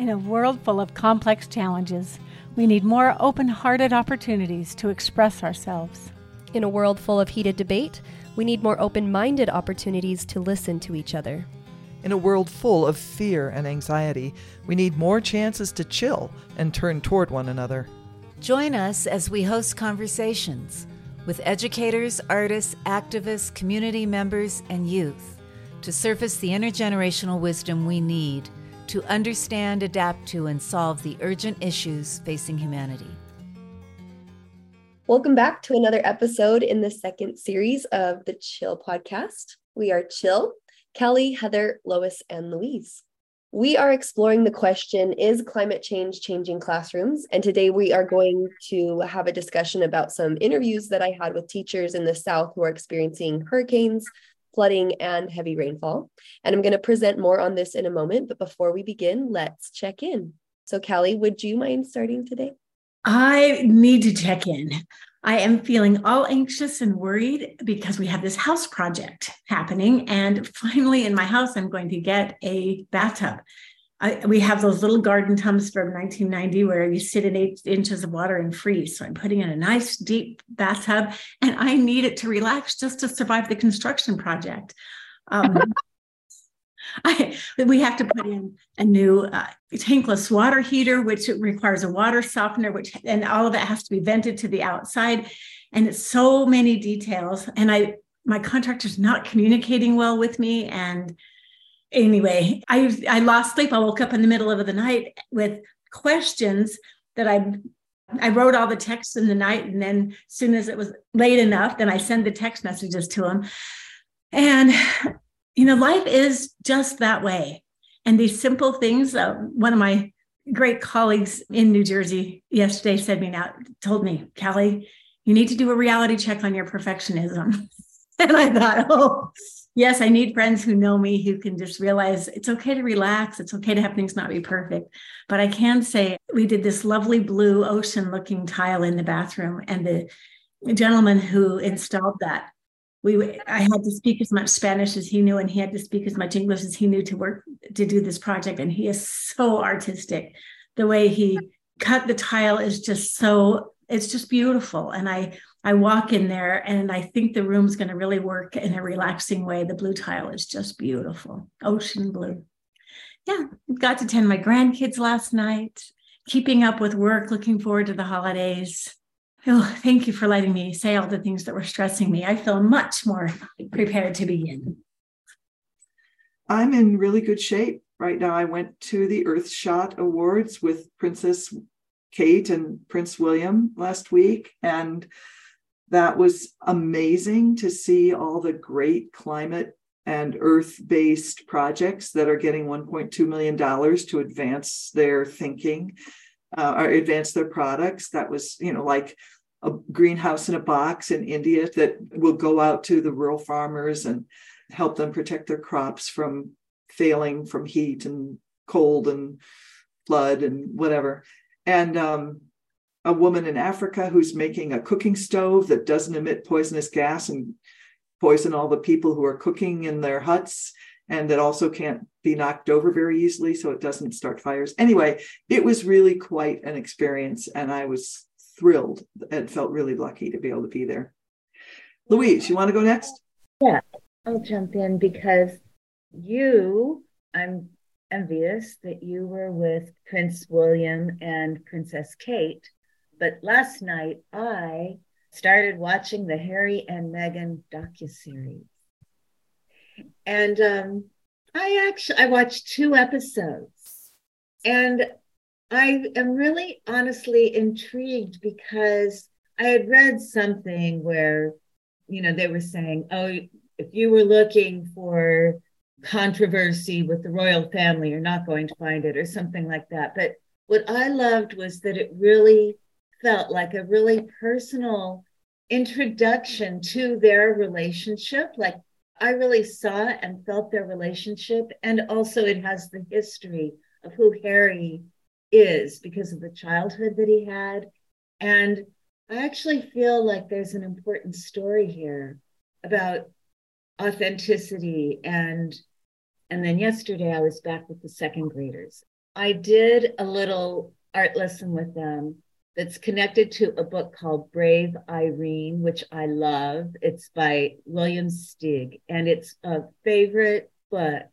In a world full of complex challenges, we need more open hearted opportunities to express ourselves. In a world full of heated debate, we need more open minded opportunities to listen to each other. In a world full of fear and anxiety, we need more chances to chill and turn toward one another. Join us as we host conversations with educators, artists, activists, community members, and youth to surface the intergenerational wisdom we need to understand, adapt to, and solve the urgent issues facing humanity. Welcome back to another episode in the second series of the Chill podcast. We are Chill, Cally, Heather, Lois, and Louise. We are exploring the question Is climate change changing classrooms? And today we are going to have a discussion about some interviews that I had with teachers in the South who are experiencing hurricanes, flooding, and heavy rainfall. And I'm going to present more on this in a moment. But before we begin, let's check in. So, Cally, would you mind starting today? I need to check in. I am feeling all anxious and worried because we have this house project happening. And finally, in my house, I'm going to get a bathtub. I, we have those little garden tubs from 1990 where you sit in eight inches of water and freeze. So I'm putting in a nice deep bathtub and I need it to relax just to survive the construction project. Um, I, we have to put in a new uh, tankless water heater, which requires a water softener, which and all of it has to be vented to the outside. And it's so many details. And I my contractor's not communicating well with me. And anyway, I I lost sleep. I woke up in the middle of the night with questions that I I wrote all the texts in the night, and then as soon as it was late enough, then I send the text messages to him. And you know, life is just that way. And these simple things, uh, one of my great colleagues in New Jersey yesterday said me now, told me, Cally, you need to do a reality check on your perfectionism. and I thought, oh, yes, I need friends who know me who can just realize it's okay to relax. It's okay to have things not be perfect. But I can say we did this lovely blue ocean looking tile in the bathroom, and the gentleman who installed that. We, I had to speak as much Spanish as he knew, and he had to speak as much English as he knew to work to do this project. And he is so artistic. The way he cut the tile is just so it's just beautiful. And I I walk in there and I think the room's going to really work in a relaxing way. The blue tile is just beautiful, ocean blue. Yeah, got to attend my grandkids last night, keeping up with work, looking forward to the holidays. Oh, thank you for letting me say all the things that were stressing me. I feel much more prepared to begin. I'm in really good shape right now. I went to the Earthshot Awards with Princess Kate and Prince William last week, and that was amazing to see all the great climate and earth based projects that are getting $1.2 million to advance their thinking uh, or advance their products. That was, you know, like a greenhouse in a box in India that will go out to the rural farmers and help them protect their crops from failing from heat and cold and flood and whatever. And um, a woman in Africa who's making a cooking stove that doesn't emit poisonous gas and poison all the people who are cooking in their huts and that also can't be knocked over very easily so it doesn't start fires. Anyway, it was really quite an experience and I was thrilled and felt really lucky to be able to be there. Louise, you want to go next? Yeah, I'll jump in because you, I'm envious that you were with Prince William and Princess Kate but last night I started watching the Harry and Meghan docuseries. And um, I actually I watched two episodes. And I am really honestly intrigued because I had read something where, you know, they were saying, oh, if you were looking for controversy with the royal family, you're not going to find it, or something like that. But what I loved was that it really felt like a really personal introduction to their relationship. Like I really saw and felt their relationship. And also, it has the history of who Harry is because of the childhood that he had. And I actually feel like there's an important story here about authenticity and and then yesterday I was back with the second graders I did a little art lesson with them that's connected to a book called Brave Irene, which I love. It's by William Steig, and it's a favorite book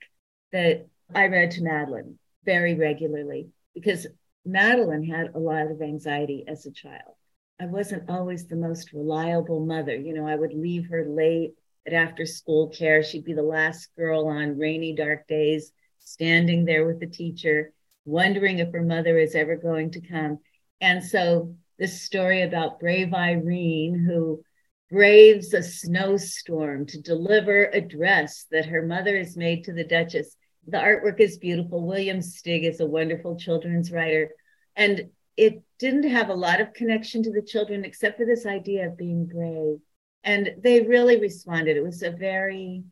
that I read to Madeline very regularly because Madeline had a lot of anxiety as a child. I wasn't always the most reliable mother. You know, I would leave her late at after school care. She'd be the last girl on rainy, dark days, standing there with the teacher, wondering if her mother is ever going to come. And so, this story about brave Irene, who braves a snowstorm to deliver a dress that her mother has made to the Duchess. The artwork is beautiful. William Steig is a wonderful children's writer. And it didn't have a lot of connection to the children except for this idea of being brave. And they really responded. It was a very,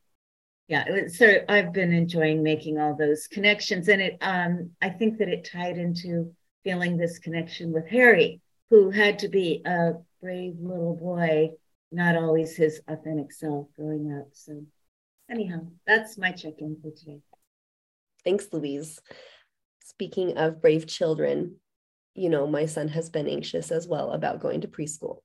yeah, it was so I've been enjoying making all those connections. And it um I think that it tied into feeling this connection with Harry, who had to be a brave little boy, not always his authentic self growing up. So, anyhow, that's my check in for today. Thanks, Louise. Speaking of brave children, you know, my son has been anxious as well about going to preschool.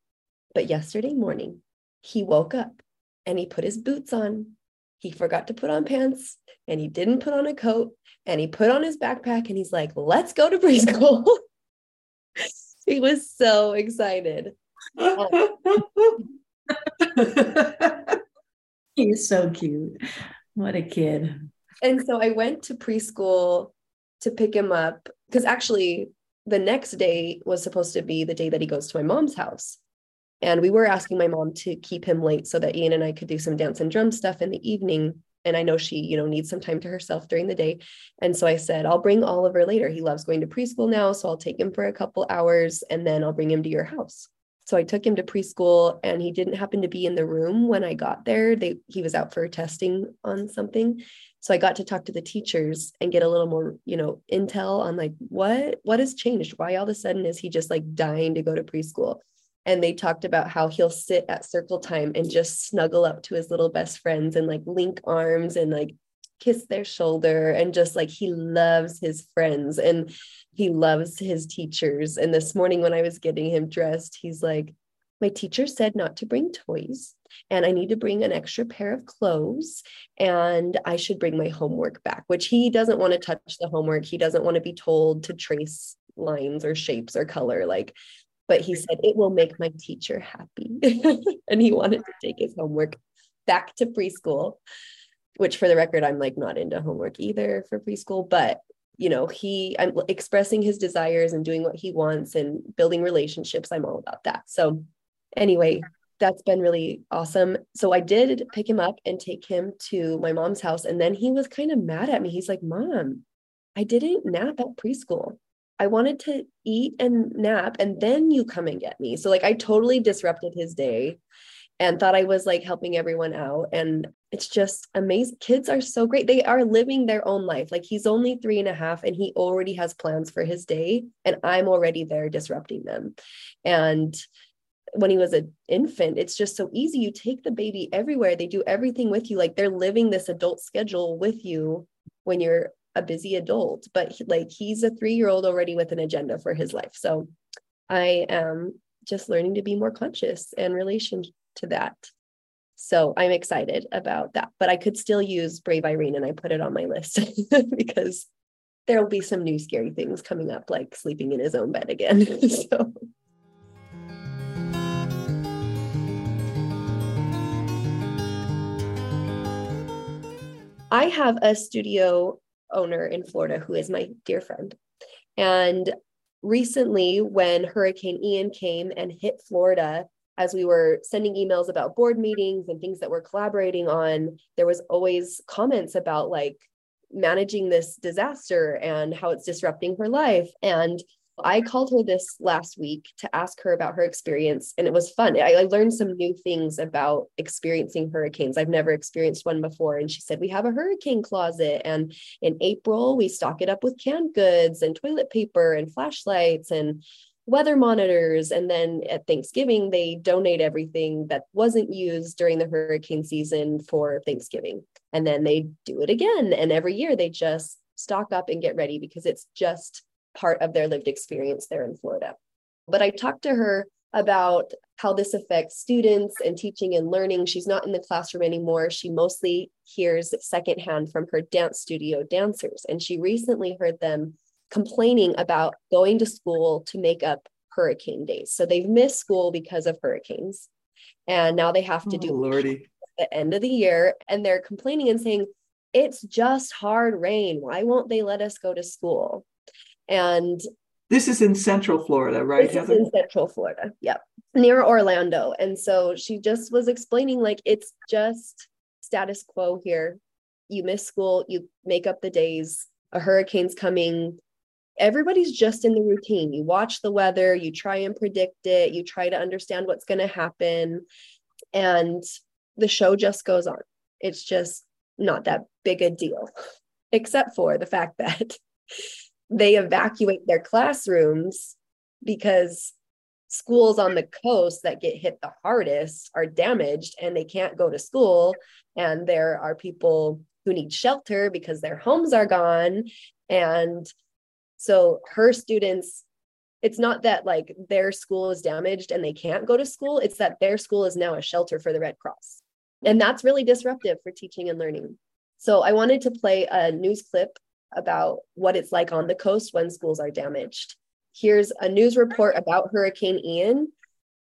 But yesterday morning, he woke up and he put his boots on. He forgot to put on pants and he didn't put on a coat and he put on his backpack and he's like, let's go to preschool. he was so excited. He's so cute. What a kid. And so I went to preschool to pick him up because actually the next day was supposed to be the day that he goes to my mom's house. And we were asking my mom to keep him late so that Ian and I could do some dance and drum stuff in the evening and I know she, you know, needs some time to herself during the day. And so I said, I'll bring Oliver later. He loves going to preschool now, so I'll take him for a couple hours and then I'll bring him to your house. So I took him to preschool and he didn't happen to be in the room when I got there. They he was out for testing on something. So I got to talk to the teachers and get a little more, you know, intel on like what what has changed? Why all of a sudden is he just like dying to go to preschool? And they talked about how he'll sit at circle time and just snuggle up to his little best friends and like link arms and like kiss their shoulder and just like he loves his friends and he loves his teachers. And this morning when i was getting him dressed he's like my teacher said not to bring toys and i need to bring an extra pair of clothes and i should bring my homework back which he doesn't want to touch the homework. He doesn't want to be told to trace lines or shapes or color. Like but he said it will make my teacher happy. And he wanted to take his homework back to preschool which for the record i'm like not into homework either for preschool but you know he i'm expressing his desires and doing what he wants and building relationships. I'm all about that. So anyway that's been really awesome. So i did pick him up and take him to my mom's house and then he was kind of mad at me. He's like mom i didn't nap at preschool I wanted to eat and nap, and then you come and get me. So, like, I totally disrupted his day and thought I was like helping everyone out. And it's just amazing. Kids are so great. They are living their own life. Like, he's only three and a half and he already has plans for his day, and I'm already there disrupting them. And when he was an infant, it's just so easy. You take the baby everywhere, they do everything with you. Like, they're living this adult schedule with you when you're a busy adult, but he, like he's a three year old already with an agenda for his life. So I am just learning to be more conscious in relation to that. So I'm excited about that. But I could still use Brave Irene and I put it on my list because there will be some new scary things coming up, like sleeping in his own bed again. so. I have a studio owner in Florida who is my dear friend. And recently, when Hurricane Ian came and hit Florida, as we were sending emails about board meetings and things that we're collaborating on, there was always comments about like managing this disaster and how it's disrupting her life. And I called her this last week to ask her about her experience, and it was fun. I, I, learned some new things about experiencing hurricanes. I've never experienced one before. And she said, We have a hurricane closet. And in April, we stock it up with canned goods and toilet paper and flashlights and weather monitors. And then at Thanksgiving, they donate everything that wasn't used during the hurricane season for Thanksgiving. And then they do it again. And every year, they just stock up and get ready because it's just part of their lived experience there in Florida. But I talked to her about how this affects students and teaching and learning. She's not in the classroom anymore. She mostly hears secondhand from her dance studio dancers. And she recently heard them complaining about going to school to make up hurricane days. So they've missed school because of hurricanes. And now they have to Oh, do Lordy. the end of the year. And they're complaining and saying, it's just hard rain. Why won't they let us go to school? And This is in Central Florida, right, this is in Central Florida. Yep. Near Orlando. And so she just was explaining like it's just status quo here. You miss school, you make up the days, a hurricane's coming. Everybody's just in the routine. You watch the weather, you try and predict it, you try to understand what's going to happen. And the show just goes on. It's just not that big a deal, except for the fact that they evacuate their classrooms because schools on the coast that get hit the hardest are damaged and they can't go to school. And there are people who need shelter because their homes are gone. And so her students it's not that like their school is damaged and they can't go to school. It's that their school is now a shelter for the red cross. And that's really disruptive for teaching and learning. So i wanted to play a news clip about what it's like on the coast when schools are damaged. Here's a news report about Hurricane Ian.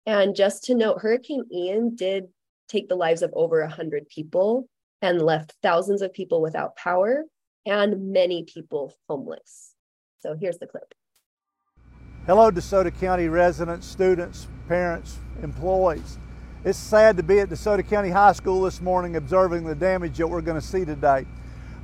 And just to note, Hurricane Ian did take the lives of over 100 people and left thousands of people without power and many people homeless. So here's the clip. Hello, DeSoto County residents, students, parents, employees. It's sad to be at DeSoto County High School this morning observing the damage that we're going to see today.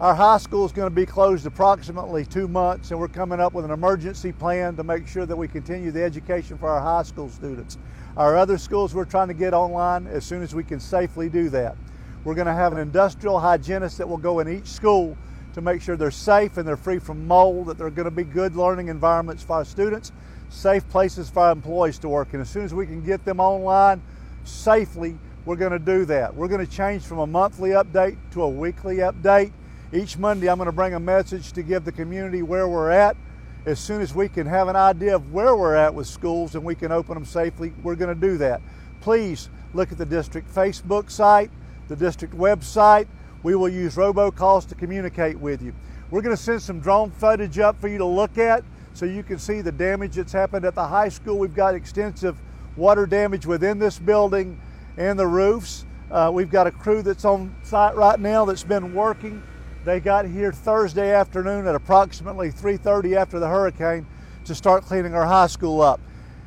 Our high school is going to be closed approximately two months, and we're coming up with an emergency plan to make sure that we continue the education for our high school students. Our other schools, we're trying to get online as soon as we can safely do that. We're going to have an industrial hygienist that will go in each school to make sure they're safe and they're free from mold, that they're going to be good learning environments for our students, safe places for our employees to work. And as soon as we can get them online safely, we're going to do that. We're going to change from a monthly update to a weekly update. Each Monday, I'm going to bring a message to give the community where we're at. As soon as we can have an idea of where we're at with schools and we can open them safely, we're going to do that. Please look at the district Facebook site, the district website. We will use robocalls to communicate with you. We're going to send some drone footage up for you to look at so you can see the damage that's happened at the high school. We've got extensive water damage within this building and the roofs. Uh, we've got a crew that's on site right now that's been working. They got here Thursday afternoon at approximately 3:30 after the hurricane to start cleaning our high school up.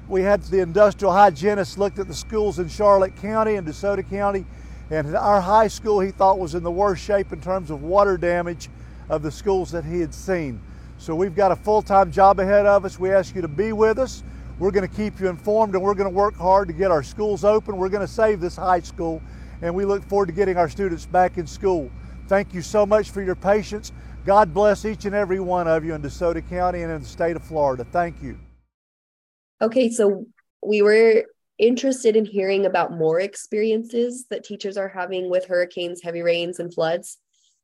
We had the industrial hygienist looked at the schools in Charlotte County and DeSoto County, and our high school he thought was in the worst shape in terms of water damage of the schools that he had seen. So we've got a full-time job ahead of us. We ask you to be with us. We're going to keep you informed and we're going to work hard to get our schools open. We're going to save this high school and we look forward to getting our students back in school. Thank you so much for your patience. God bless each and every one of you in DeSoto County and in the state of Florida. Thank you. Okay, so we were interested in hearing about more experiences that teachers are having with hurricanes, heavy rains, and floods.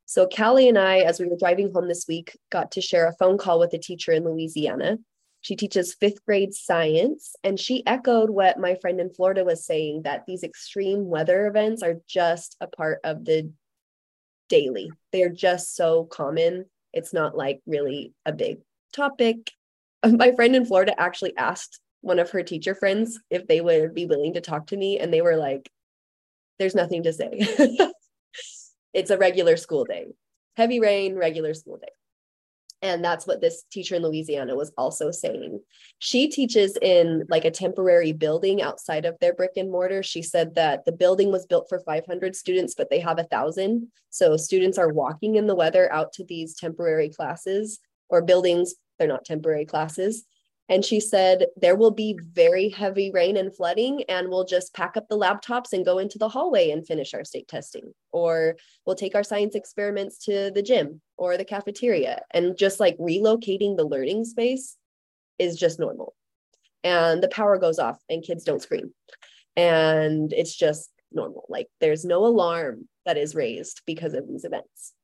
So Cally and I, as we were driving home this week, got to share a phone call with a teacher in Louisiana. She teaches fifth grade science, and she echoed what my friend in Florida was saying that these extreme weather events are just a part of the daily. They're just so common. It's not like really a big topic. My friend in Florida actually asked one of her teacher friends if they would be willing to talk to me, and they were like, There's nothing to say. it's a regular school day, heavy rain, regular school day. And that's what this teacher in Louisiana was also saying. She teaches in like a temporary building outside of their brick and mortar. She said that the building was built for 500 students, but they have a thousand. So students are walking in the weather out to these temporary classes or buildings. They're not temporary classes. And she said, there will be very heavy rain and flooding, and we'll just pack up the laptops and go into the hallway and finish our state testing. Or we'll take our science experiments to the gym or the cafeteria. And just like relocating the learning space is just normal. And the power goes off, and kids don't scream. And it's just normal. Like there's no alarm that is raised because of these events.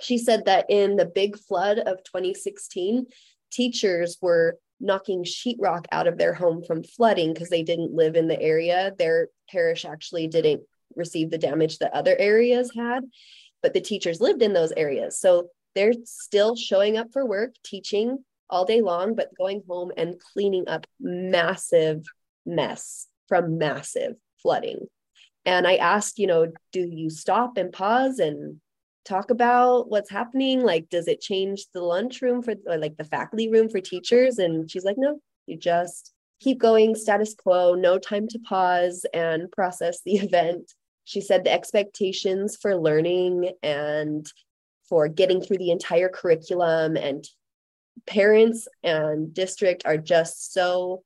She said that in the big flood of 2016, teachers were knocking sheetrock out of their home from flooding because they didn't live in the area. Their parish actually didn't receive the damage that other areas had, but the teachers lived in those areas. So they're still showing up for work, teaching all day long, but going home and cleaning up massive mess from massive flooding. And I asked, you know, do you stop and pause and talk about what's happening? Like, does it change the lunchroom for like the faculty room for teachers? And she's like, no, you just keep going status quo, no time to pause and process the event. She said the expectations for learning and for getting through the entire curriculum and parents and district are just so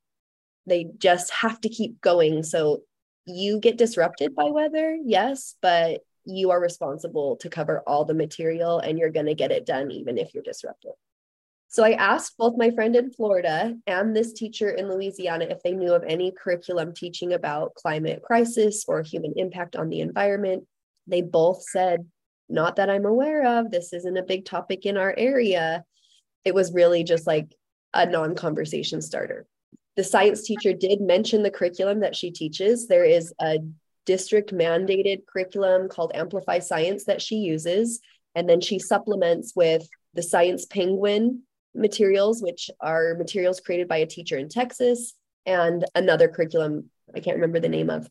they just have to keep going so you get disrupted by weather yes but you are responsible to cover all the material and you're going to get it done even if you're disrupted so i asked both my friend in florida and this teacher in louisiana if they knew of any curriculum teaching about climate crisis or human impact on the environment they both said not that i'm aware of this isn't a big topic in our area it was really just like a non conversation starter. The science teacher did mention the curriculum that she teaches. There is a district mandated curriculum called Amplify Science that she uses. And then she supplements with the Science Penguin materials, which are materials created by a teacher in Texas, and another curriculum I can't remember the name of.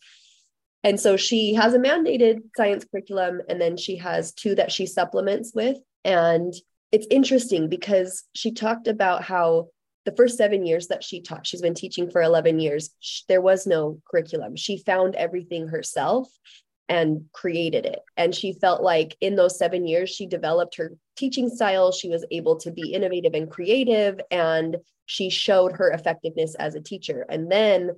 And so she has a mandated science curriculum, and then she has two that she supplements with. And it's interesting because she talked about how the first seven years that she taught, she's been teaching for 11 years, there was no curriculum. She found everything herself and created it. And she felt like in those seven years, she developed her teaching style. She was able to be innovative and creative, and she showed her effectiveness as a teacher. And then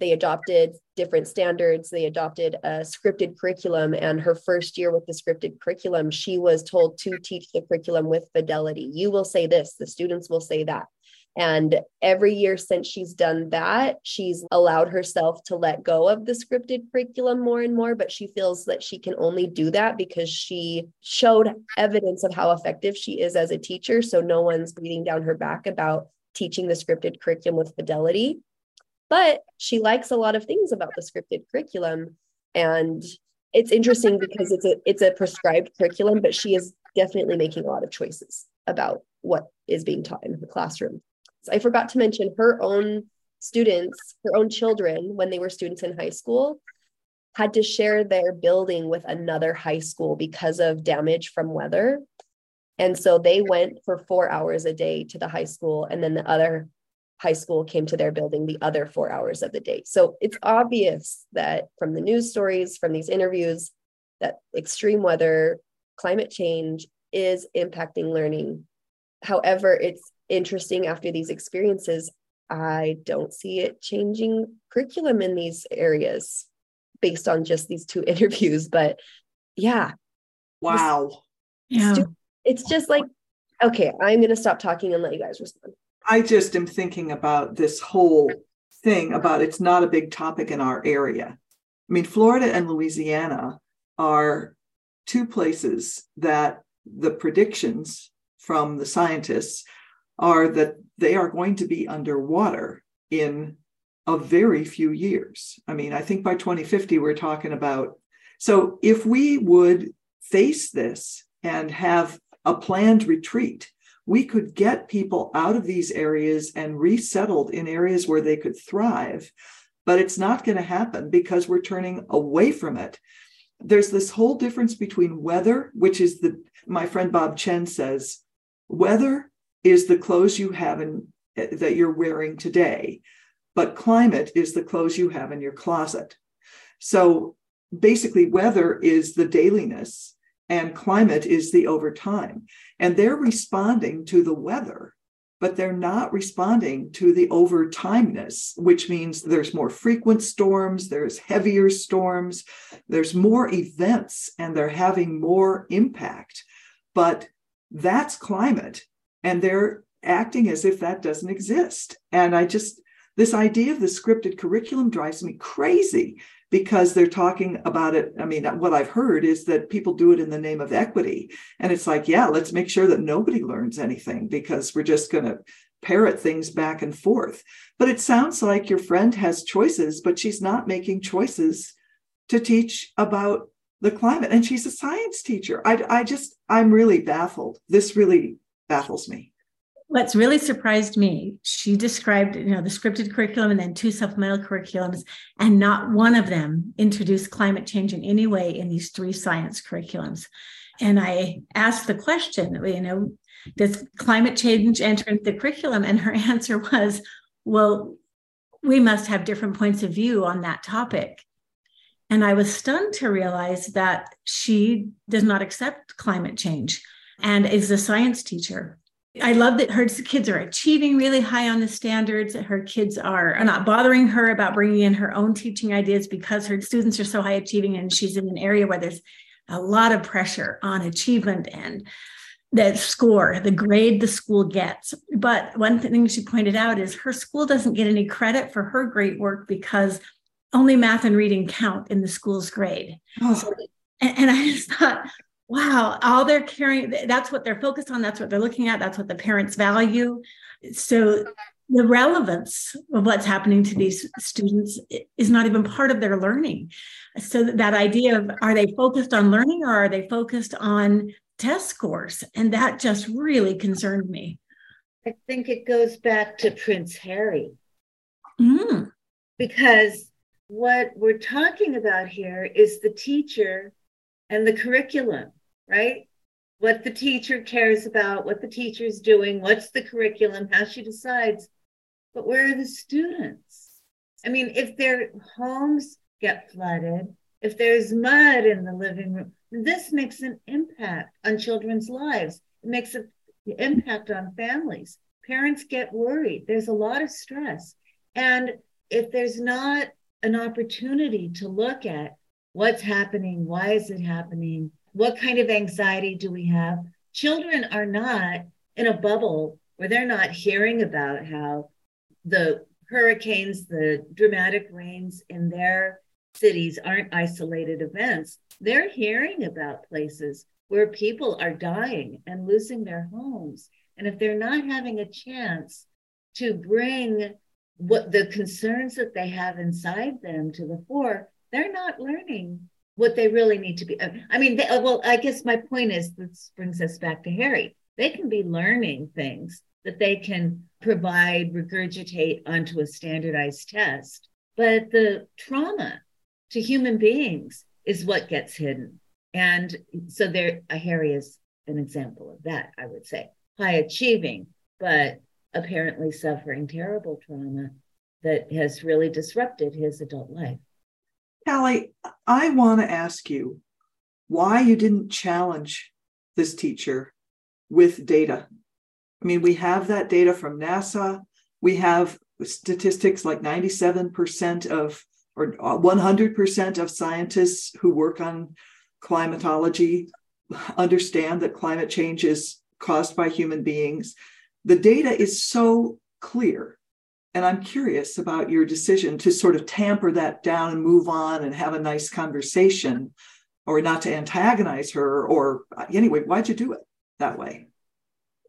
they adopted different standards they adopted a scripted curriculum and her first year with the scripted curriculum she was told to teach the curriculum with fidelity you will say this the students will say that and every year since she's done that, she's allowed herself to let go of the scripted curriculum more and more. But she feels that she can only do that because she showed evidence of how effective she is as a teacher. So no one's breathing down her back about teaching the scripted curriculum with fidelity but she likes a lot of things about the scripted curriculum and it's interesting because it's a it's a prescribed curriculum but she is definitely making a lot of choices about what is being taught in the classroom i forgot to mention her own students her own children when they were students in high school had to share their building with another high school because of damage from weather and so they went for four hours a day to the high school and then the other high school came to their building the other four hours of the day. So it's obvious that from the news stories, from these interviews, that extreme weather, climate change is impacting learning. However, it's interesting after these experiences, I don't see it changing curriculum in these areas based on just these two interviews. But yeah. Wow. Yeah. It's just like, okay, I'm going to stop talking and let you guys respond. I just am thinking about this whole thing about it's not a big topic in our area. I mean, Florida and Louisiana are two places that the predictions from the scientists are that they are going to be underwater in a very few years. I mean, I think by 2050, we're talking about. So if we would face this and have a planned retreat, we could get people out of these areas and resettled in areas where they could thrive. But it's not going to happen because we're turning away from it. There's this whole difference between weather, which is the, my friend Bob Chen says, weather is the clothes you have in, eh, that you're wearing today, but climate is the clothes you have in your closet. So basically, weather is the dailiness and climate is the overtime. And they're responding to the weather, but they're not responding to the overtimeness, which means there's more frequent storms, there's heavier storms, there's more events, and they're having more impact. But that's climate, and they're acting as if that doesn't exist. And I just, this idea of the scripted curriculum drives me crazy because they're talking about it. I mean, what I've heard is that people do it in the name of equity. And it's like, yeah, let's make sure that nobody learns anything because we're just going to parrot things back and forth. But it sounds like your friend has choices, but she's not making choices to teach about the climate. And she's a science teacher. I, I just, I'm really baffled. This really baffles me. What's really surprised me, she described, you know, the scripted curriculum and then two supplemental curriculums, and not one of them introduced climate change in any way in these three science curriculums. And I asked the question, you know, does climate change enter into the curriculum? And her answer was, well, we must have different points of view on that topic. And I was stunned to realize that she does not accept climate change and is a science teacher. I love that her kids are achieving really high on the standards. Her kids are, are not bothering her about bringing in her own teaching ideas because her students are so high achieving and she's in an area where there's a lot of pressure on achievement and the score, the grade the school gets. But one thing she pointed out is her school doesn't get any credit for her great work because only math and reading count in the school's grade. Oh. So, and I just thought, wow, all they're caring, that's what they're focused on, that's what they're looking at, that's what the parents value. So the relevance of what's happening to these students is not even part of their learning. So that idea of are they focused on learning or are they focused on test scores? And that just really concerned me. I think it goes back to Prince Harry. Mm. Because what we're talking about here is the teacher and the curriculum, right? What the teacher cares about, what the teacher's doing, what's the curriculum, how she decides. But where are the students? I mean, if their homes get flooded, if there's mud in the living room, this makes an impact on children's lives. It makes an impact on families. Parents get worried. There's a lot of stress. And if there's not an opportunity to look at what's happening, why is it happening, what kind of anxiety do we have. Children are not in a bubble where they're not hearing about how the hurricanes, the dramatic rains in their cities aren't isolated events. They're hearing about places where people are dying and losing their homes. And if they're not having a chance to bring what the concerns that they have inside them to the fore, they're not learning what they really need to be. Uh, I mean, they, uh, well, I guess my point is this brings us back to Harry. They can be learning things that they can provide, regurgitate onto a standardized test, but the trauma to human beings is what gets hidden. And so there, uh, Harry is an example of that, I would say. High achieving, but apparently suffering terrible trauma that has really disrupted his adult life. Cally, I want to ask you why you didn't challenge this teacher with data. I mean, we have that data from NASA. We have statistics like 97% of or 100% of scientists who work on climatology understand that climate change is caused by human beings the data is so clear. And I'm curious about your decision to sort of tamper that down and move on and have a nice conversation or not to antagonize her. Or anyway, why'd you do it that way?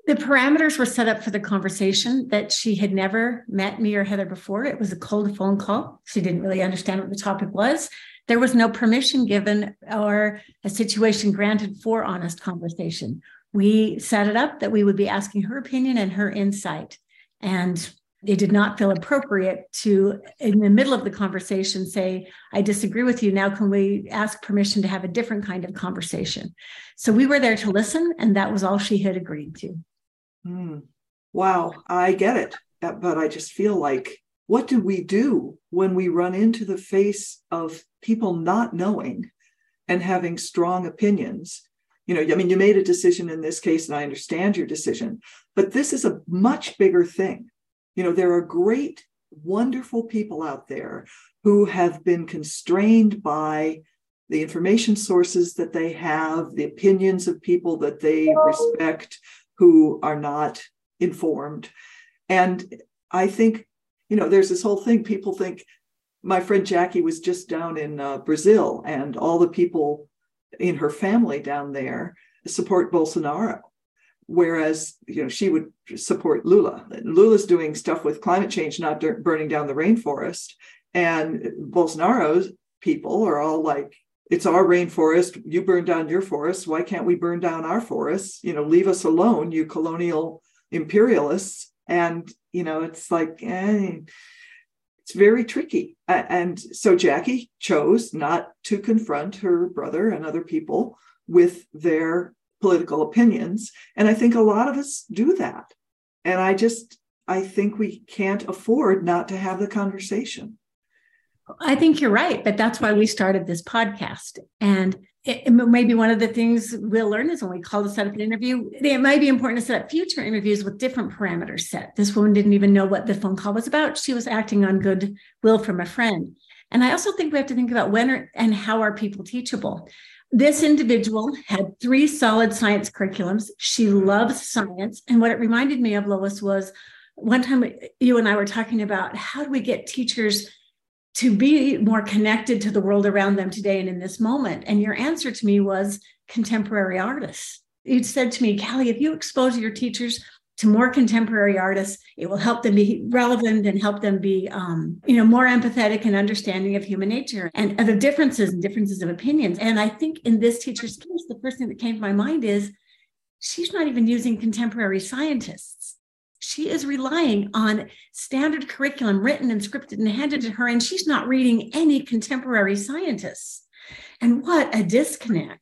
The parameters were set up for the conversation that she had never met me or Heather before. It was a cold phone call. She didn't really understand what the topic was. There was no permission given or a situation granted for honest conversation we set it up that we would be asking her opinion and her insight. And it did not feel appropriate to, in the middle of the conversation, say, I disagree with you. Now, can we ask permission to have a different kind of conversation? So we were there to listen, and that was all she had agreed to. Mm. Wow, I get it. But I just feel like, what do we do when we run into the face of people not knowing and having strong opinions you know i mean you made a decision in this case and i understand your decision but this is a much bigger thing you know there are great wonderful people out there who have been constrained by the information sources that they have the opinions of people that they respect who are not informed and i think you know, there's this whole thing. People think my friend Jackie was just down in uh, Brazil, and all the people in her family down there support Bolsonaro. Whereas, you know, she would support Lula. Lula's doing stuff with climate change, not burning down the rainforest. And Bolsonaro's people are all like, it's our rainforest. You burn down your forests. Why can't we burn down our forests? You know, leave us alone, you colonial imperialists. And, you know, it's like, eh, it's very tricky. And so Jackie chose not to confront her brother and other people with their political opinions. And I think a lot of us do that. And I just, I think we can't afford not to have the conversation. I think you're right, but that's why we started this podcast. And it, maybe one of the things we'll learn is when we call to set up an interview, it might be important to set up future interviews with different parameters set. This woman didn't even know what the phone call was about. She was acting on goodwill from a friend. And I also think we have to think about when are, and how are people teachable. This individual had three solid science curriculums. She mm-hmm. loves science. And what it reminded me of, Lois, was one time you and I were talking about how do we get teachers to be more connected to the world around them today and in this moment. And your answer to me was contemporary artists. You said to me, Cally, if you expose your teachers to more contemporary artists, it will help them be relevant and help them be, um, you know, more empathetic and understanding of human nature and of differences and differences of opinions. And I think in this teacher's case, the first thing that came to my mind is she's not even using contemporary scientists she is relying on standard curriculum written and scripted and handed to her, and she's not reading any contemporary scientists. And what a disconnect.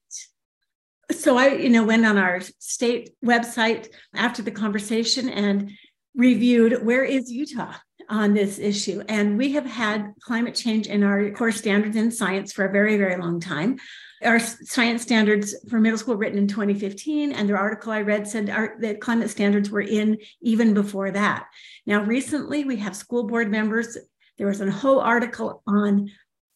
So I, you know, went on our state website after the conversation and reviewed where is Utah on this issue. And we have had climate change in our core standards in science for a very, very long time. Our science standards for middle school written in 2015 and the article i read said our, that climate standards were in even before that. Now recently we have school board members. There was a whole article on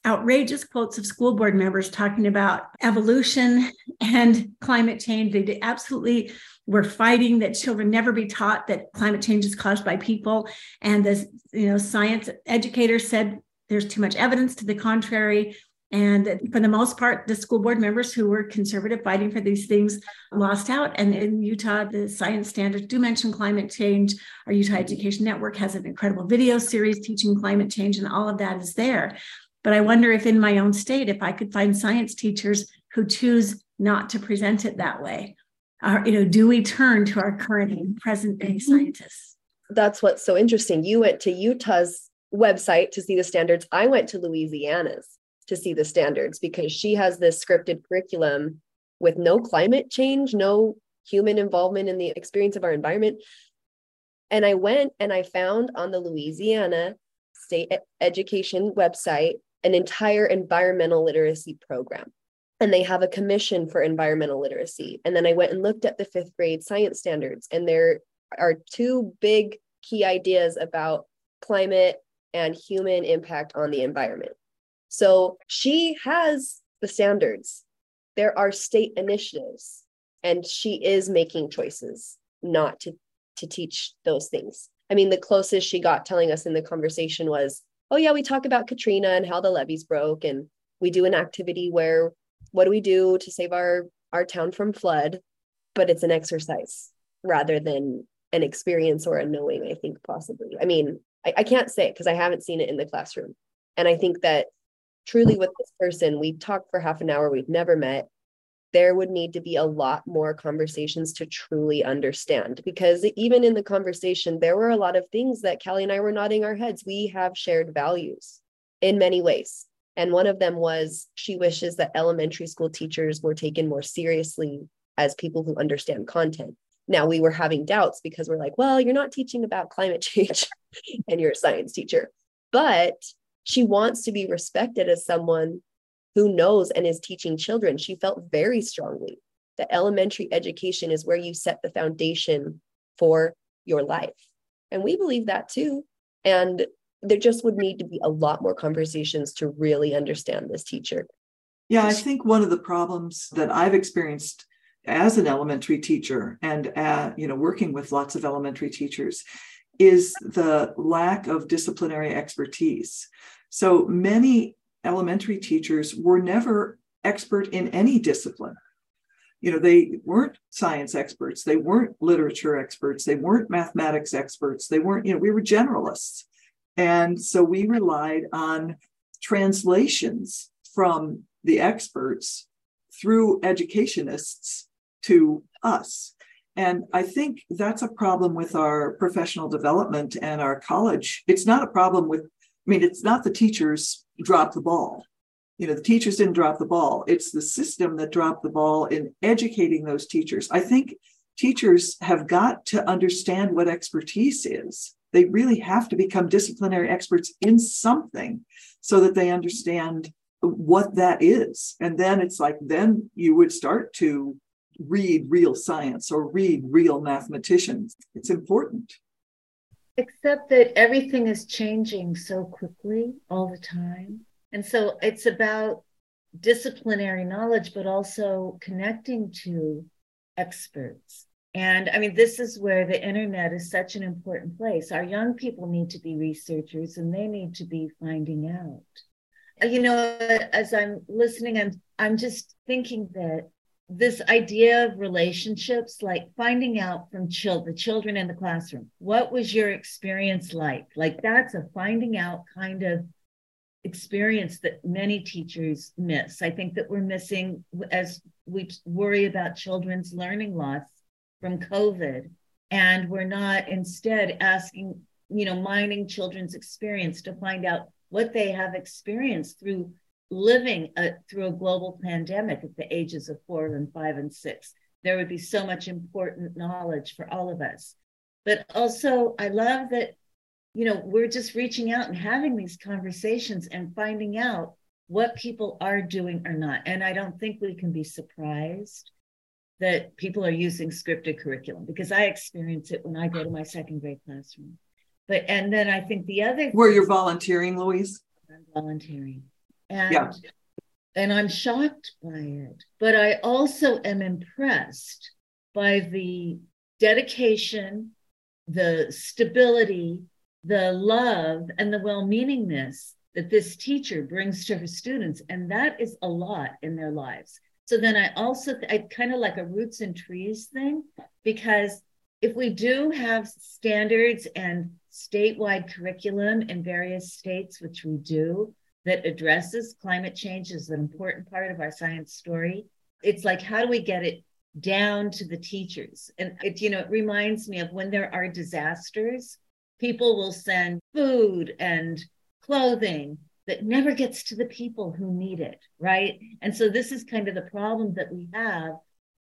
outrageous quotes of school board members talking about evolution and climate change they absolutely were fighting that children never be taught that climate change is caused by people and the you know science educators said there's too much evidence to the contrary and for the most part, the school board members who were conservative fighting for these things lost out. And in Utah, the science standards do mention climate change. Our Utah Education Network has an incredible video series teaching climate change, and all of that is there. But I wonder if in my own state, if I could find science teachers who choose not to present it that way. Are, you know, do we turn to our current and present day mm-hmm. scientists? That's what's so interesting. You went to Utah's website to see the standards. I went to Louisiana's to see the standards because she has this scripted curriculum with no climate change, no human involvement in the experience of our environment. And I went and I found on the Louisiana State Education website an entire environmental literacy program. And they have a commission for environmental literacy. And then I went and looked at the fifth grade science standards, and there are two big key ideas about climate and human impact on the environment. So she has the standards. There are state initiatives, and she is making choices not to, to teach those things. I mean, the closest she got telling us in the conversation was, oh, yeah, we talk about Katrina and how the levees broke, and we do an activity where what do we do to save our, our town from flood? But it's an exercise rather than an experience or a knowing, I think, possibly. I mean, I, I can't say because I haven't seen it in the classroom. And I think that truly with this person, we've talked for half an hour, we've never met. There would need to be a lot more conversations to truly understand because even in the conversation, there were a lot of things that Cally and I were nodding our heads. We have shared values in many ways. And one of them was she wishes that elementary school teachers were taken more seriously as people who understand content. Now we were having doubts because we're like, well, you're not teaching about climate change and you're a science teacher. But she wants to be respected as someone who knows and is teaching children. She felt very strongly that elementary education is where you set the foundation for your life. And we believe that too. And there just would need to be a lot more conversations to really understand this teacher. Yeah, I think one of the problems that I've experienced as an elementary teacher and uh, you know working with lots of elementary teachers is the lack of disciplinary expertise. So many elementary teachers were never expert in any discipline. You know, they weren't science experts, they weren't literature experts, they weren't mathematics experts, they weren't, you know, we were generalists. And so we relied on translations from the experts through educationists to us. And I think that's a problem with our professional development and our college. It's not a problem with, I mean, it's not the teachers drop the ball. You know, the teachers didn't drop the ball. It's the system that dropped the ball in educating those teachers. I think teachers have got to understand what expertise is. They really have to become disciplinary experts in something so that they understand what that is. And then it's like, then you would start to read real science or read real mathematicians. It's important. Except that everything is changing so quickly all the time. And so it's about disciplinary knowledge, but also connecting to experts. And I mean, this is where the internet is such an important place. Our young people need to be researchers and they need to be finding out. You know, as I'm listening, I'm I'm just thinking that this idea of relationships, like finding out from chil- the children in the classroom, what was your experience like? Like that's a finding out kind of experience that many teachers miss. I think that we're missing as we worry about children's learning loss from COVID, and we're not instead asking, you know, mining children's experience to find out what they have experienced through living a, through a global pandemic at the ages of four and five and six. There would be so much important knowledge for all of us. But also, I love that, you know, we're just reaching out and having these conversations and finding out what people are doing or not. And I don't think we can be surprised that people are using scripted curriculum because I experience it when I go to my second grade classroom. But and then I think the other where you're volunteering, Louise. I'm volunteering and yeah. and I'm shocked by it. But I also am impressed by the dedication, the stability, the love, and the well-meaningness that this teacher brings to her students, and that is a lot in their lives. So then I also I kind of like a roots and trees thing because if we do have standards and statewide curriculum in various states, which we do, that addresses climate change is an important part of our science story. It's like, how do we get it down to the teachers? And it, you know, it reminds me of when there are disasters, people will send food and clothing that never gets to the people who need it, right? And so this is kind of the problem that we have.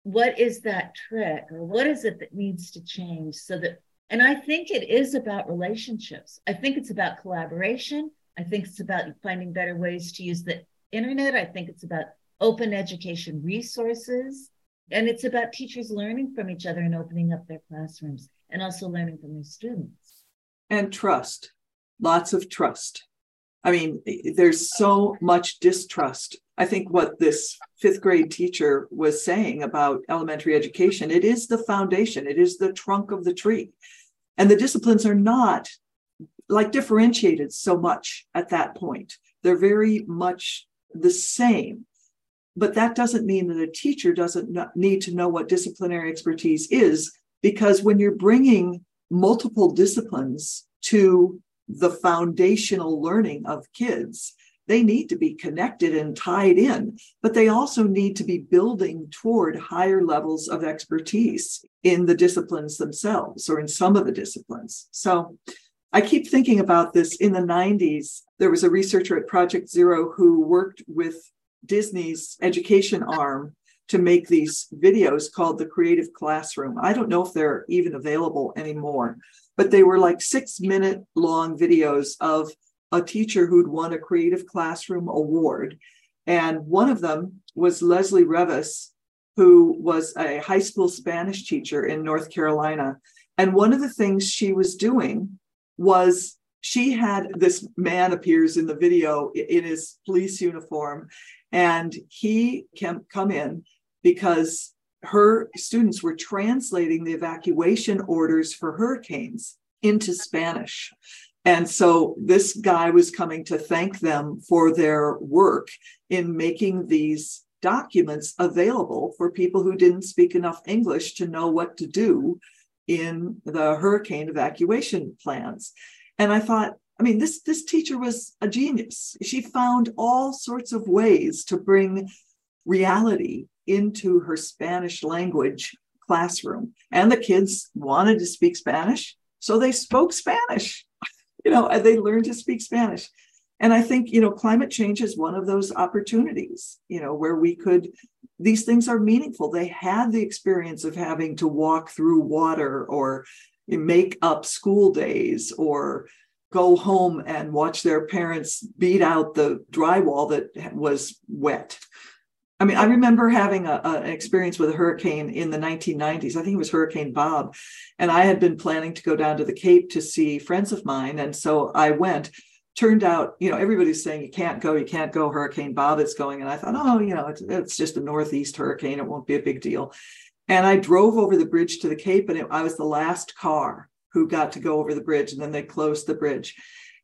What is that trick or what is it that needs to change so that and I think it is about relationships. I think it's about collaboration. I think it's about finding better ways to use the internet. I think it's about open education resources. And it's about teachers learning from each other and opening up their classrooms and also learning from their students. And trust, lots of trust. I mean, there's so much distrust. I think what this fifth grade teacher was saying about elementary education, it is the foundation, it is the trunk of the tree. And the disciplines are not like differentiated so much at that point. They're very much the same. But that doesn't mean that a teacher doesn't need to know what disciplinary expertise is, because when you're bringing multiple disciplines to the foundational learning of kids, they need to be connected and tied in, but they also need to be building toward higher levels of expertise in the disciplines themselves or in some of the disciplines. So I keep thinking about this in the 90s. There was a researcher at Project Zero who worked with Disney's education arm to make these videos called the Creative Classroom. I don't know if they're even available anymore, but they were like six minute long videos of a teacher who'd won a Creative Classroom award. And one of them was Leslie Revis, who was a high school Spanish teacher in North Carolina. And one of the things she was doing was she had this man appears in the video in his police uniform and he can come in because her students were translating the evacuation orders for hurricanes into Spanish. And so this guy was coming to thank them for their work in making these documents available for people who didn't speak enough English to know what to do in the hurricane evacuation plans. And I thought, I mean, this, this teacher was a genius. She found all sorts of ways to bring reality into her Spanish language classroom. And the kids wanted to speak Spanish, so they spoke Spanish. you know, and they learned to speak Spanish. And I think, you know, climate change is one of those opportunities, you know, where we could, these things are meaningful. They had the experience of having to walk through water or make up school days or go home and watch their parents beat out the drywall that was wet. I mean, I remember having a, a, an experience with a hurricane in the 1990s. I think it was Hurricane Bob. And I had been planning to go down to the Cape to see friends of mine. And so I went. Turned out, you know, everybody's saying you can't go, you can't go. Hurricane Bob is going. And I thought, oh, you know, it's, it's just a Northeast hurricane. It won't be a big deal. And I drove over the bridge to the Cape, and it, I was the last car who got to go over the bridge, and then they closed the bridge.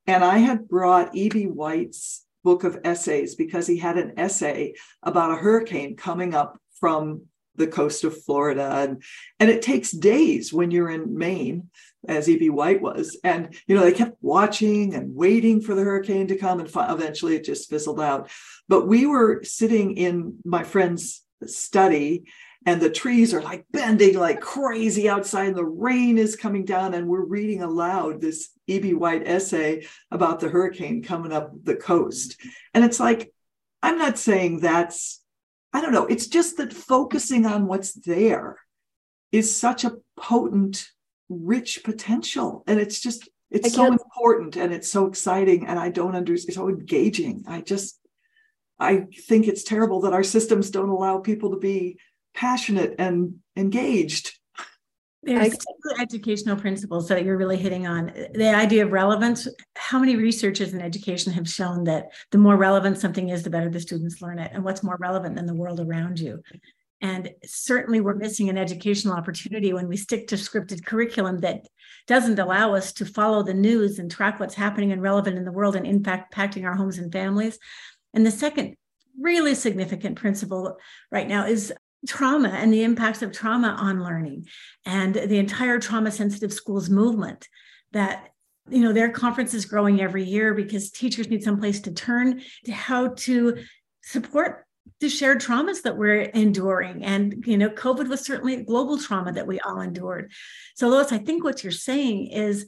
And I had brought E.B. White's book of essays because he had an essay about a hurricane coming up from the coast of Florida. And, and it takes days when you're in Maine, as E.B. White was. And, you know, they kept watching and waiting for the hurricane to come, and eventually it just fizzled out. But we were sitting in my friend's study and the trees are like bending like crazy outside and the rain is coming down and we're reading aloud this eb white essay about the hurricane coming up the coast and it's like i'm not saying that's i don't know. It's just that focusing on what's there is such a potent rich potential. And it's just it's so important and it's so exciting and i don't understand it's so engaging. I just i think it's terrible that our systems don't allow people to be passionate and engaged. There's two educational principles that you're really hitting on. The idea of relevance. How many researchers in education have shown that the more relevant something is, the better the students learn it? And what's more relevant than the world around you? And certainly, we're missing an educational opportunity when we stick to scripted curriculum that doesn't allow us to follow the news and track what's happening and relevant in the world and in fact impacting our homes and families. And the second really significant principle right now is trauma and the impacts of trauma on learning and the entire trauma sensitive schools movement that you know their conference is growing every year because teachers need some place to turn to how to support the shared traumas that we're enduring. And you know covid was certainly a global trauma that we all endured. So lois i think what you're saying is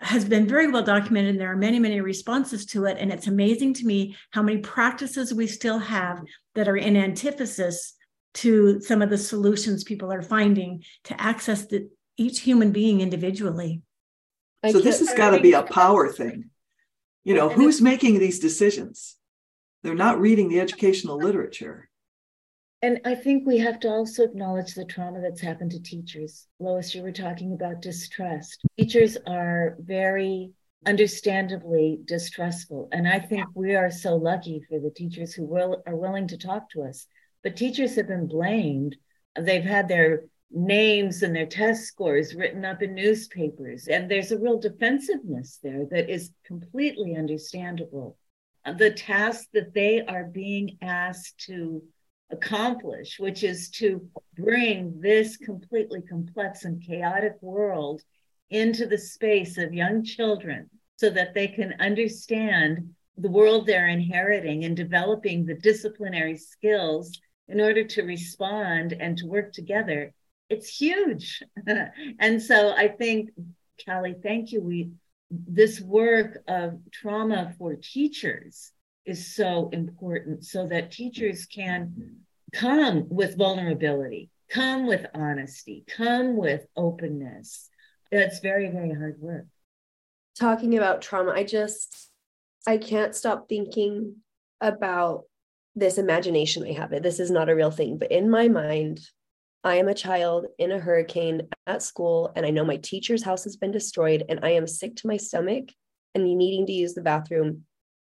has been very well documented. And there are many many responses to it. And it's amazing to me how many practices we still have that are in antithesis to some of the solutions people are finding to access the, each human being individually. So this has got to be a power thing. You know, who's making these decisions? They're not reading the educational literature. And I think we have to also acknowledge the trauma that's happened to teachers. Lois, you were talking about distrust. Teachers are very understandably distrustful. And I think we are so lucky for the teachers who will, are willing to talk to us but teachers have been blamed. They've had their names and their test scores written up in newspapers. And there's a real defensiveness there that is completely understandable. The task that they are being asked to accomplish, which is to bring this completely complex and chaotic world into the space of young children so that they can understand the world they're inheriting and developing the disciplinary skills in order to respond and to work together, it's huge. and so I think, Cally, thank you. We this work of trauma for teachers is so important so that teachers can come with vulnerability, come with honesty, come with openness. It's very, very hard work. Talking about trauma, I just I can't stop thinking about this imagination I have it. This is not a real thing, but in my mind, I am a child in a hurricane at school, and I know my teacher's house has been destroyed, and I am sick to my stomach and needing to use the bathroom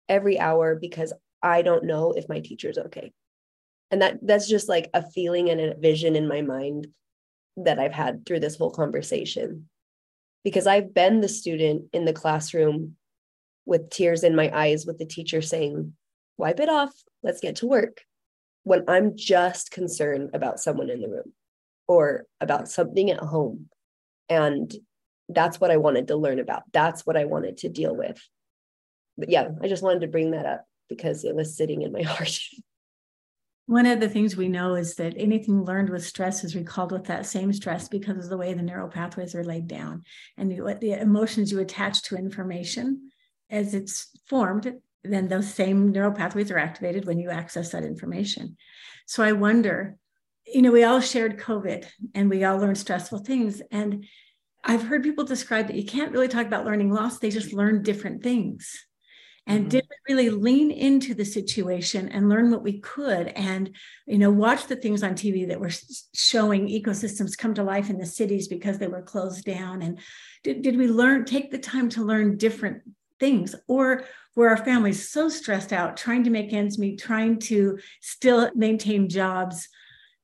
every hour because I don't know if my teacher's okay. And that that's just like a feeling and a vision in my mind that I've had through this whole conversation. because I've been the student in the classroom with tears in my eyes with the teacher saying, wipe it off, let's get to work. When I'm just concerned about someone in the room or about something at home. And that's what I wanted to learn about. That's what I wanted to deal with. But yeah, I just wanted to bring that up because it was sitting in my heart. One of the things we know is that anything learned with stress is recalled with that same stress because of the way the neural pathways are laid down and what the emotions you attach to information as it's formed, then those same neural pathways are activated when you access that information. So I wonder, you know, we all shared COVID and we all learned stressful things. And I've heard people describe that you can't really talk about learning loss, they just learn different things and mm-hmm. did we really lean into the situation and learn what we could and you know watch the things on tv that were showing ecosystems come to life in the cities because they were closed down and did, did we learn take the time to learn different things or were our families so stressed out trying to make ends meet trying to still maintain jobs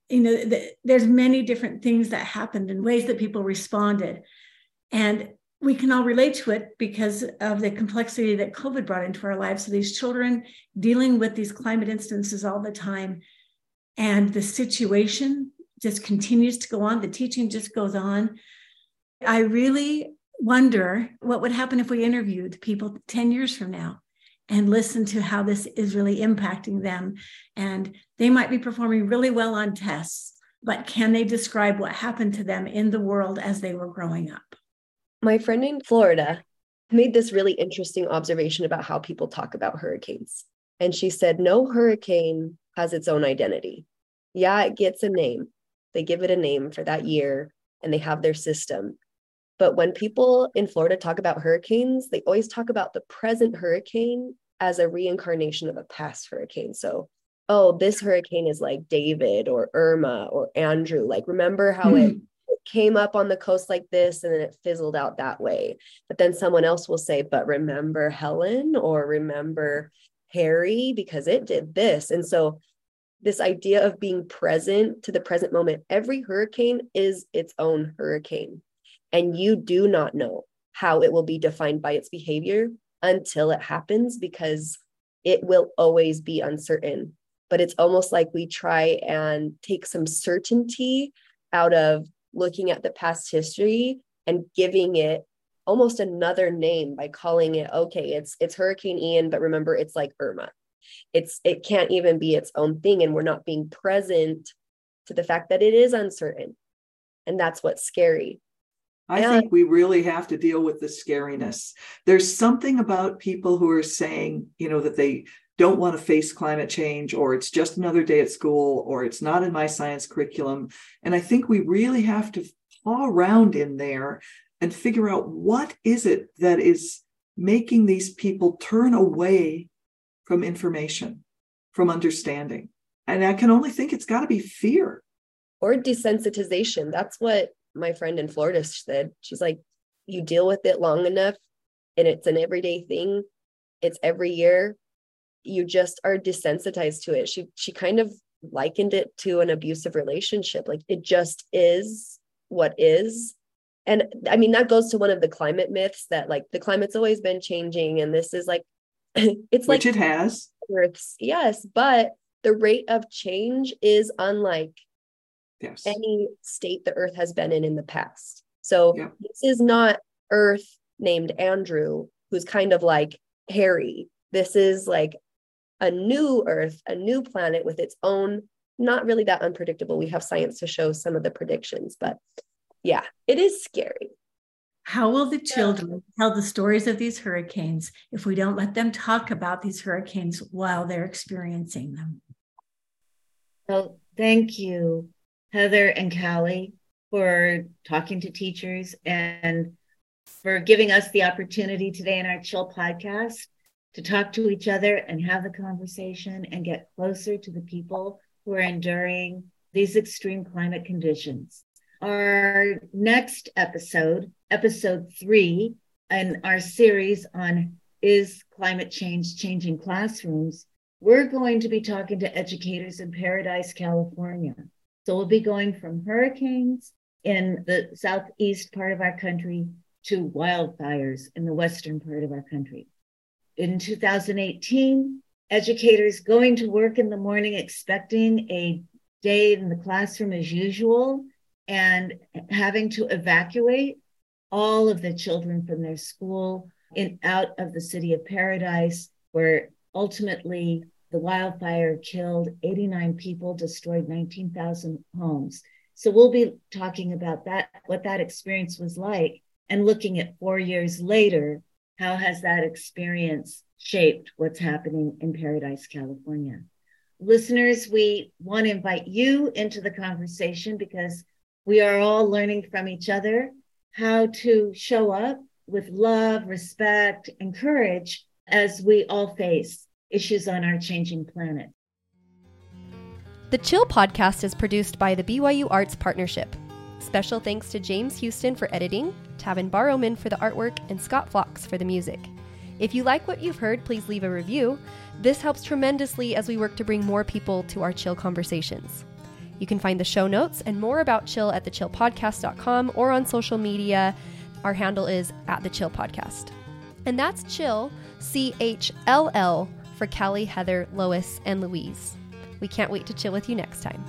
you know the, there's many different things that happened and ways that people responded and we can all relate to it because of the complexity that COVID brought into our lives. So these children dealing with these climate instances all the time, and the situation just continues to go on. The teaching just goes on. I really wonder what would happen if we interviewed people 10 years from now and listened to how this is really impacting them. And they might be performing really well on tests, but can they describe what happened to them in the world as they were growing up? my friend in Florida made this really interesting observation about how people talk about hurricanes. And she said, No hurricane has its own identity. Yeah, it gets a name. They give it a name for that year and they have their system. But when people in Florida talk about hurricanes, they always talk about the present hurricane as a reincarnation of a past hurricane. So, oh, this hurricane is like David or Irma or Andrew. Like, remember how mm-hmm. it came up on the coast like this and then it fizzled out that way. But then someone else will say, but remember Helen or remember Harry because it did this. And so this idea of being present to the present moment, every hurricane is its own hurricane. And you do not know how it will be defined by its behavior until it happens because it will always be uncertain. But it's almost like we try and take some certainty out of looking at the past history and giving it almost another name by calling it okay it's it's hurricane ian but remember it's like irma. It's it can't even be its own thing and we're not being present to the fact that it is uncertain. And that's what's scary I and think we really have to deal with the scariness. There's something about people who are saying, you know, that they don't want to face climate change or it's just another day at school or it's not in my science curriculum. And i think we really have to paw around in there and figure out what is it that is making these people turn away from information from understanding. And i can only think it's got to be fear. Or desensitization. That's what my friend in florida said she's like you deal with it long enough and it's an everyday thing it's every year you just are desensitized to it. She she kind of likened it to an abusive relationship like it just is what is. And i mean that goes to one of the climate myths that like the climate's always been changing and this is like it's like it has. Earth's yes but the rate of change is unlike yes. any state the earth has been in in the past so yeah. this is not earth named andrew who's kind of like harry this is like a new Earth, a new planet with its own, not really that unpredictable. We have science to show some of the predictions, but yeah, it is scary. How will the children tell the stories of these hurricanes if we don't let them talk about these hurricanes while they're experiencing them? Well, thank you, Heather and Cally, for talking to teachers and for giving us the opportunity today in our Chill podcast to talk to each other and have the conversation and get closer to the people who are enduring these extreme climate conditions. Our next episode, episode three, in our series on Is Climate Change Changing Classrooms? We're going to be talking to educators in Paradise, California. So we'll be going from hurricanes in the southeast part of our country to wildfires in the western part of our country. In 2018, educators going to work in the morning expecting a day in the classroom as usual and having to evacuate all of the children from their school in out of the city of paradise where ultimately the wildfire killed 89 people destroyed 19,000 homes. So we'll be talking about that what that experience was like and looking at 4 years later how has that experience shaped what's happening in paradise california? Listeners we want to invite you into the conversation because we are all learning from each other how to show up with love, respect, and courage as we all face issues on our changing planet. The Chill podcast is produced by the BYU Arts Partnership. Special thanks to James Houston for editing, Tavin Barrowman for the artwork, and Scott Fox for the music. If you like what you've heard, please leave a review. This helps tremendously as we work to bring more people to our chill conversations. You can find the show notes and more about Chill at thechillpodcast.com or on social media. Our handle is at the Chill Podcast. And that's Chill, C H L L, for Cally, Heather, Lois, and Louise. We can't wait to chill with you next time.